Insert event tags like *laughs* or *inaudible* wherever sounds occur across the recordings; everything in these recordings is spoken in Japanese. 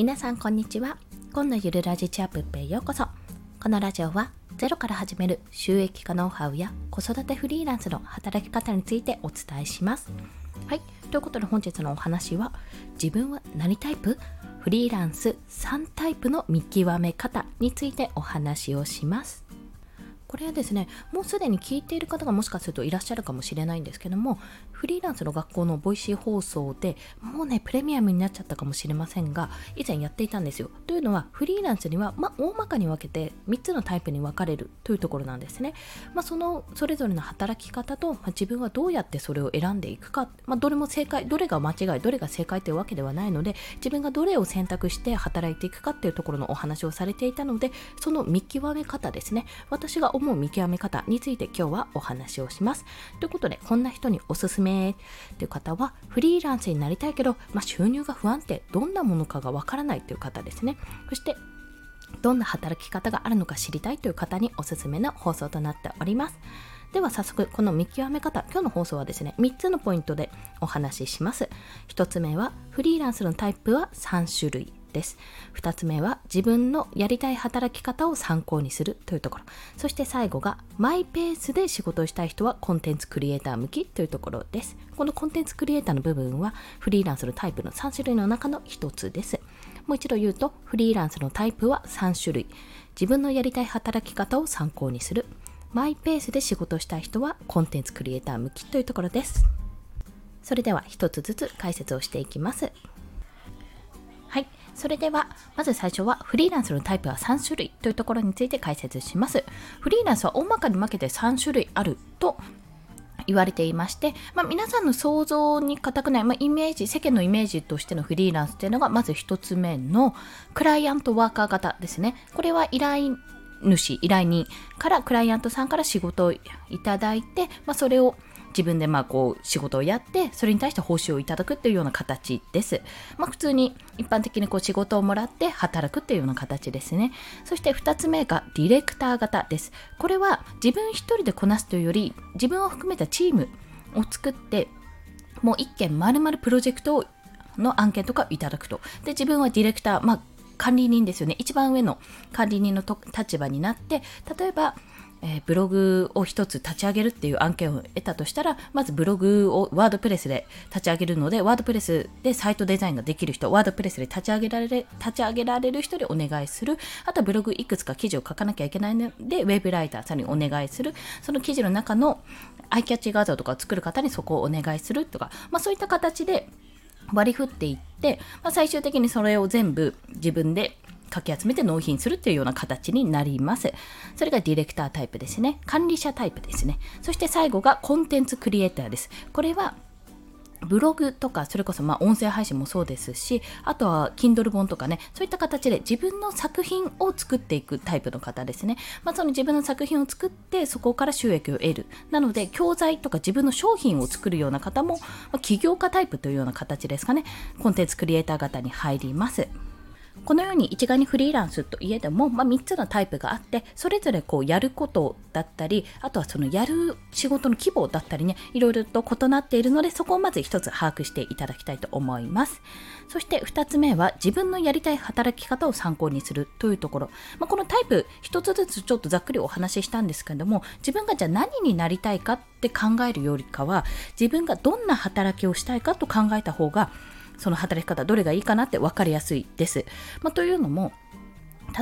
皆さんこんにちは。今のゆるラジチアップへようこそ。このラジオはゼロから始める収益化ノウハウや子育てフリーランスの働き方についてお伝えします。はい。ということで本日のお話は自分は何タイプ？フリーランス3タイプの見極め方についてお話をします。これはですね、もうすでに聞いている方がもしかするといらっしゃるかもしれないんですけども、フリーランスの学校のボイシー放送でもうね、プレミアムになっちゃったかもしれませんが、以前やっていたんですよ。というのは、フリーランスには、ま、大まかに分けて3つのタイプに分かれるというところなんですね。まあ、そのそれぞれの働き方と、まあ、自分はどうやってそれを選んでいくか、まあ、どれも正解、どれが間違い、どれが正解というわけではないので、自分がどれを選択して働いていくかっていうところのお話をされていたので、その見極め方ですね。私が思う見極め方について今日はお話をします。ということで、こんな人におすすめという方は、フリーランスになりたいけど、まあ、収入が不安定、どんなものかがわからないという方ですね。そして、どんな働き方があるのか知りたいという方におすすめの放送となっております。では早速この見極め方今日の放送はですね3つのポイントでお話しします1つ目はフリーランスのタイプは3種類です。2つ目は自分のやりたい働き方を参考にするというところ。そして最後がマイペースで仕事をしたい人はコンテンツクリエイター向きというところです。このコンテンツクリエイターの部分はフリーランスのタイプの3種類の中の1つです。もう一度言うとフリーランスのタイプは3種類。自分のやりたい働き方を参考にする。マイペースで仕事をしたい人はコンテンツクリエイター向きというところです。それでは一つずつ解説をしていきます。はい。それでは、まず最初はフリーランスのタイプは3種類というところについて解説します。フリーランスは大まかに分けて3種類あると言われていまして、まあ、皆さんの想像に難くない、まあ、イメージ、世間のイメージとしてのフリーランスっていうのが、まず1つ目のクライアントワーカー型ですね。これは依頼主、依頼人からクライアントさんから仕事をいただいて、まあ、それを自分でまあこう仕事をやってそれに対して報酬をいただくっていうような形です。まあ、普通に一般的にこう仕事をもらって働くっていうような形ですね。そして2つ目がディレクター型です。これは自分一人でこなすというより自分を含めたチームを作ってもう一件丸々プロジェクトの案件とかいただくと。で、自分はディレクター、まあ管理人ですよね。一番上の管理人の立場になって、例えば、えー、ブログを一つ立ち上げるっていう案件を得たとしたら、まずブログをワードプレスで立ち上げるので、ワードプレスでサイトデザインができる人、ワードプレスで立ち上げられる立ち上げられる人でお願いする。あとはブログいくつか記事を書かなきゃいけないので、ウェブライターさんにお願いする。その記事の中のアイキャッチ画像とかを作る方にそこをお願いするとか、まあそういった形で割り振っていって、まあ、最終的にそれを全部自分でかき集めて納品するというような形になります。それがディレクタータイプですね。管理者タイプですね。そして最後がコンテンツクリエイターです。これはブログとか、それこそまあ音声配信もそうですし、あとは Kindle 本とかね、そういった形で自分の作品を作っていくタイプの方ですね。まあ、その自分の作品を作って、そこから収益を得る。なので、教材とか自分の商品を作るような方も、ま、起業家タイプというような形ですかね。コンテンツクリエイター型に入ります。このように一概にフリーランスといえども、まあ、3つのタイプがあってそれぞれこうやることだったりあとはそのやる仕事の規模だったりねいろいろと異なっているのでそこをまず1つ把握していただきたいと思います。そして2つ目は自分のやりたい働き方を参考にするというところ、まあ、このタイプ1つずつちょっとざっくりお話ししたんですけれども自分がじゃあ何になりたいかって考えるよりかは自分がどんな働きをしたいかと考えた方がその働き方どれがいいかなって分かりやすいです。まあ、というのも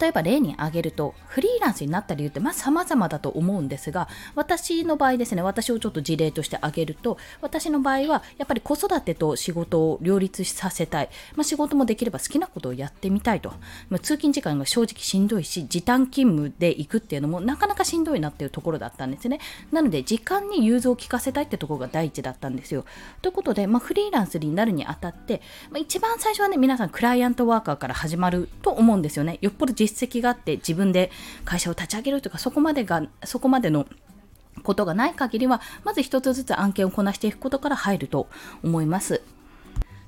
例えば例に挙げると、フリーランスになった理由ってまあ様々だと思うんですが、私の場合ですね、私をちょっと事例として挙げると、私の場合はやっぱり子育てと仕事を両立させたい。まあ、仕事もできれば好きなことをやってみたいと。まあ、通勤時間が正直しんどいし、時短勤務で行くっていうのもなかなかしんどいなっていうところだったんですね。なので、時間に融通を聞かせたいってところが第一だったんですよ。ということで、まあ、フリーランスになるにあたって、まあ、一番最初はね、皆さんクライアントワーカーから始まると思うんですよね。よっぽど実績があって自分で会社を立ち上げるとかそこまでがそこまでのことがない限りはまず一つずつ案件をこなしていくことから入ると思います。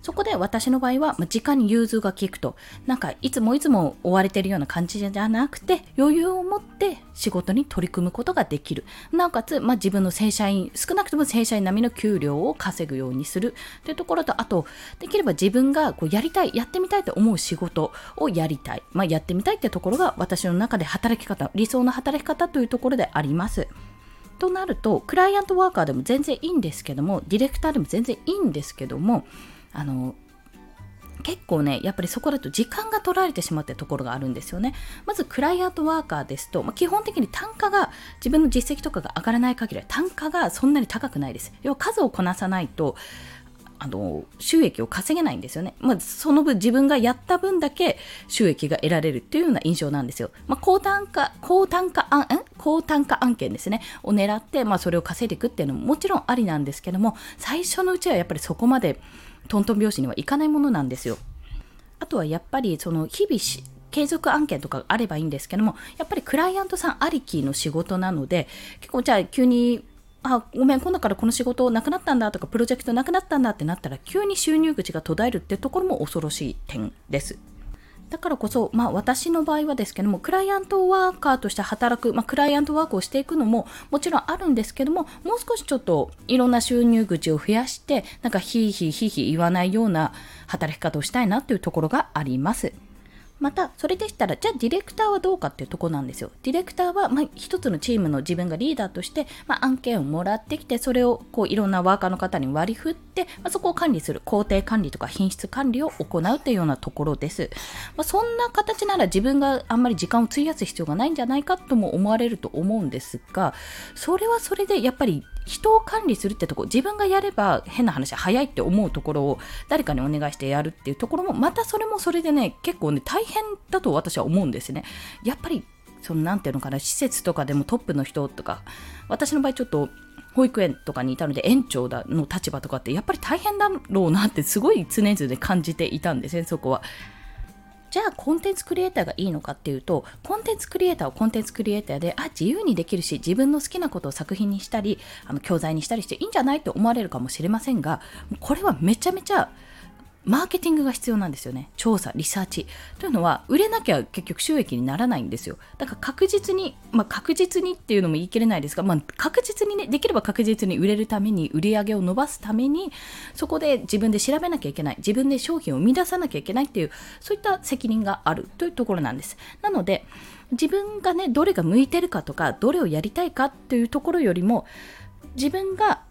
そこで私の場合は、まあ、時間に融通が利くと。なんかいつもいつも追われてるような感じじゃなくて余裕を持って仕事に取り組むことができる。なおかつ、まあ、自分の正社員少なくとも正社員並みの給料を稼ぐようにする。というところとあとできれば自分がこうやりたいやってみたいと思う仕事をやりたい、まあ、やってみたいってところが私の中で働き方理想の働き方というところであります。となるとクライアントワーカーでも全然いいんですけどもディレクターでも全然いいんですけどもあの結構ね、やっぱりそこだと時間が取られてしまってところがあるんですよね。まず、クライアントワーカーですと、まあ、基本的に単価が自分の実績とかが上がらない限りは単価がそんなに高くないです。要は数をこなさないと、あの収益を稼げないんですよね。まあ、その分自分がやった分だけ収益が得られるっていうような印象なんですよ。まあ、高単価、高単価案、高単価案件ですね、を狙って、まあ、それを稼いでいくっていうのももちろんありなんですけども、最初のうちはやっぱりそこまでトントン拍子にはいかないものなんですよ。あとはやっぱりその日々継続案件とかあればいいんですけども、やっぱりクライアントさんありきの仕事なので、結構じゃあ急にあ、ごめん、今度からこの仕事なくなったんだとか、プロジェクトなくなったんだってなったら、急に収入口が途絶えるってところも恐ろしい点です。だからこそ、まあ、私の場合はですけども、クライアントワーカーとして働く、まあ、クライアントワークをしていくのももちろんあるんですけども、もう少しちょっといろんな収入口を増やして、なんかひいひいひいひい言わないような働き方をしたいなというところがあります。また、それでしたら、じゃあディレクターはどうかっていうとこなんですよ。ディレクターは、まあ、一つのチームの自分がリーダーとして、まあ、案件をもらってきて、それをこういろんなワーカーの方に割り振って、まあ、そこを管理する、工程管理とか品質管理を行うというようなところです。まあ、そんな形なら自分があんまり時間を費やす必要がないんじゃないかとも思われると思うんですが、それはそれでやっぱり人を管理するってとこ自分がやれば変な話早いって思うところを誰かにお願いしてやるっていうところもまたそれもそれでね結構ね大変だと私は思うんですね。やっぱりそのなんていうのかな施設とかでもトップの人とか私の場合ちょっと保育園とかにいたので園長だの立場とかってやっぱり大変だろうなってすごい常々感じていたんですねそこは。じゃあコンテンツクリエイターがいいのかっていうとコンテンツクリエイターをコンテンツクリエイターであ自由にできるし自分の好きなことを作品にしたりあの教材にしたりしていいんじゃないと思われるかもしれませんがこれはめちゃめちゃマーケティングが必要なんですよね。調査、リサーチ。というのは、売れなきゃ結局収益にならないんですよ。だから確実に、まあ、確実にっていうのも言い切れないですが、まあ、確実にね、できれば確実に売れるために、売り上げを伸ばすために、そこで自分で調べなきゃいけない、自分で商品を生み出さなきゃいけないっていう、そういった責任があるというところなんです。なので、自分がね、どれが向いてるかとか、どれをやりたいかっていうところよりも、自分が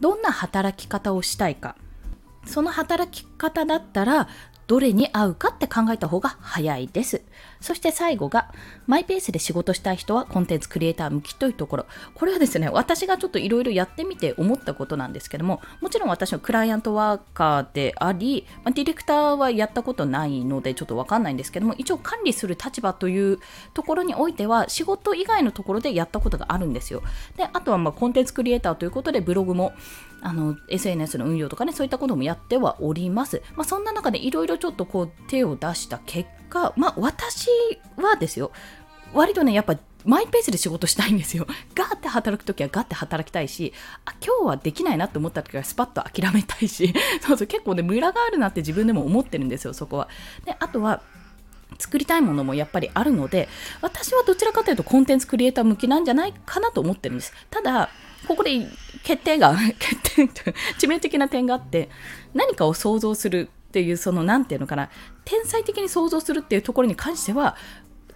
どんな働き方をしたいか、その働き方だったらどれに合うかって考えた方が早いです。そして最後が、マイペースで仕事したい人はコンテンツクリエイター向きというところ。これはですね、私がちょっといろいろやってみて思ったことなんですけども、もちろん私はクライアントワーカーであり、まあ、ディレクターはやったことないのでちょっとわかんないんですけども、一応管理する立場というところにおいては、仕事以外のところでやったことがあるんですよ。で、あとはまあコンテンツクリエイターということでブログもあの SNS の運用とかねそういったこともやってはおります、まあ、そんな中でいろいろちょっとこう手を出した結果、まあ、私はですよ割とねやっぱマイペースで仕事したいんですよ。*laughs* ガーって働くときはガーって働きたいし、あ、今日はできないなって思ったときはスパッと諦めたいし、*laughs* そうそう、結構ね、ムラがあるなって自分でも思ってるんですよ、そこは。で、あとは、作りたいものもやっぱりあるので、私はどちらかというとコンテンツクリエイター向きなんじゃないかなと思ってるんです。ただ、ここで決定が、*laughs* 決定致命的な点があって、何かを想像するっていう、その、なんていうのかな、天才的に想像するっていうところに関しては、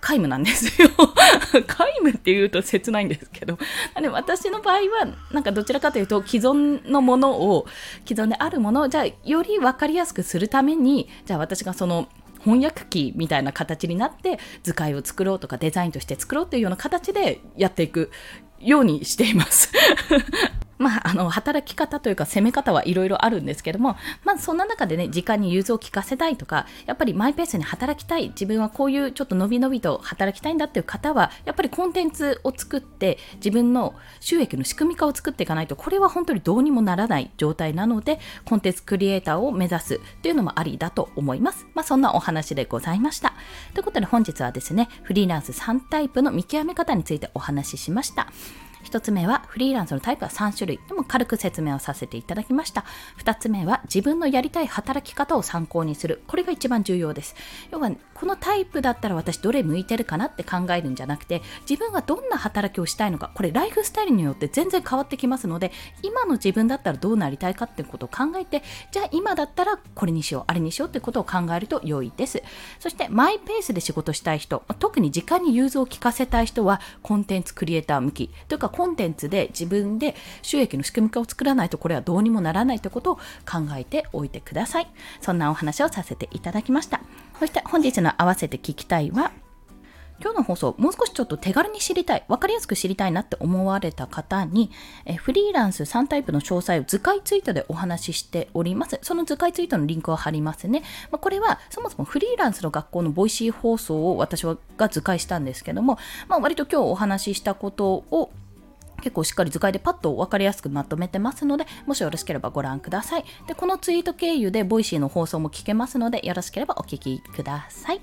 皆無なんですよ *laughs* 皆無って言うと切ないんですけど。で私の場合は、なんかどちらかというと、既存のものを、既存であるものを、じゃあ、より分かりやすくするために、じゃあ私がその、翻訳機みたいな形になって図解を作ろうとかデザインとして作ろうっていうような形でやっていくようにしていますまあ、あの、働き方というか攻め方はいろいろあるんですけども、まあ、そんな中でね、時間に融通を聞かせたいとか、やっぱりマイペースに働きたい、自分はこういうちょっと伸び伸びと働きたいんだっていう方は、やっぱりコンテンツを作って、自分の収益の仕組み化を作っていかないと、これは本当にどうにもならない状態なので、コンテンツクリエイターを目指すっていうのもありだと思います。まあ、そんなお話でございました。ということで本日はですね、フリーランス3タイプの見極め方についてお話ししました。1つ目はフリーランスのタイプは3種類。でも軽く説明をさせていただきました。2つ目は自分のやりたい働き方を参考にする。これが一番重要です。要はこのタイプだったら私どれ向いてるかなって考えるんじゃなくて自分はどんな働きをしたいのか。これライフスタイルによって全然変わってきますので今の自分だったらどうなりたいかっていうことを考えてじゃあ今だったらこれにしようあれにしようってことを考えると良いです。そしてマイペースで仕事したい人特に時間に融通を聞かせたい人はコンテンツクリエイター向き。というかコンテンツで自分で収益の仕組み化を作らないとこれはどうにもならないということを考えておいてくださいそんなお話をさせていただきましたそして本日の合わせて聞きたいは今日の放送、もう少しちょっと手軽に知りたい、分かりやすく知りたいなって思われた方に、えフリーランス3タイプの詳細を図解ツイートでお話ししております。その図解ツイートのリンクを貼りますね。まあ、これはそもそもフリーランスの学校のボイシー放送を私わーが図解したんですけども、まあ、割と今日お話ししたことを結構しっかり図解でパッと分かりやすくまとめてますので、もしよろしければご覧ください。で、このツイート経由でボイシーの放送も聞けますので、よろしければお聴きください。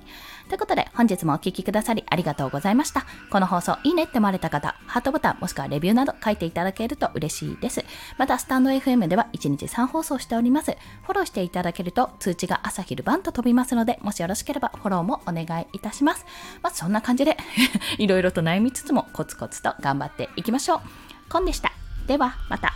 ということで、本日もお聴きくださりありがとうございました。この放送いいねって思われた方、ハートボタンもしくはレビューなど書いていただけると嬉しいです。また、スタンド FM では1日3放送しております。フォローしていただけると通知が朝昼晩と飛びますので、もしよろしければフォローもお願いいたします。まあ、そんな感じで *laughs* いろいろと悩みつつもコツコツと頑張っていきましょう。コンでした。では、また。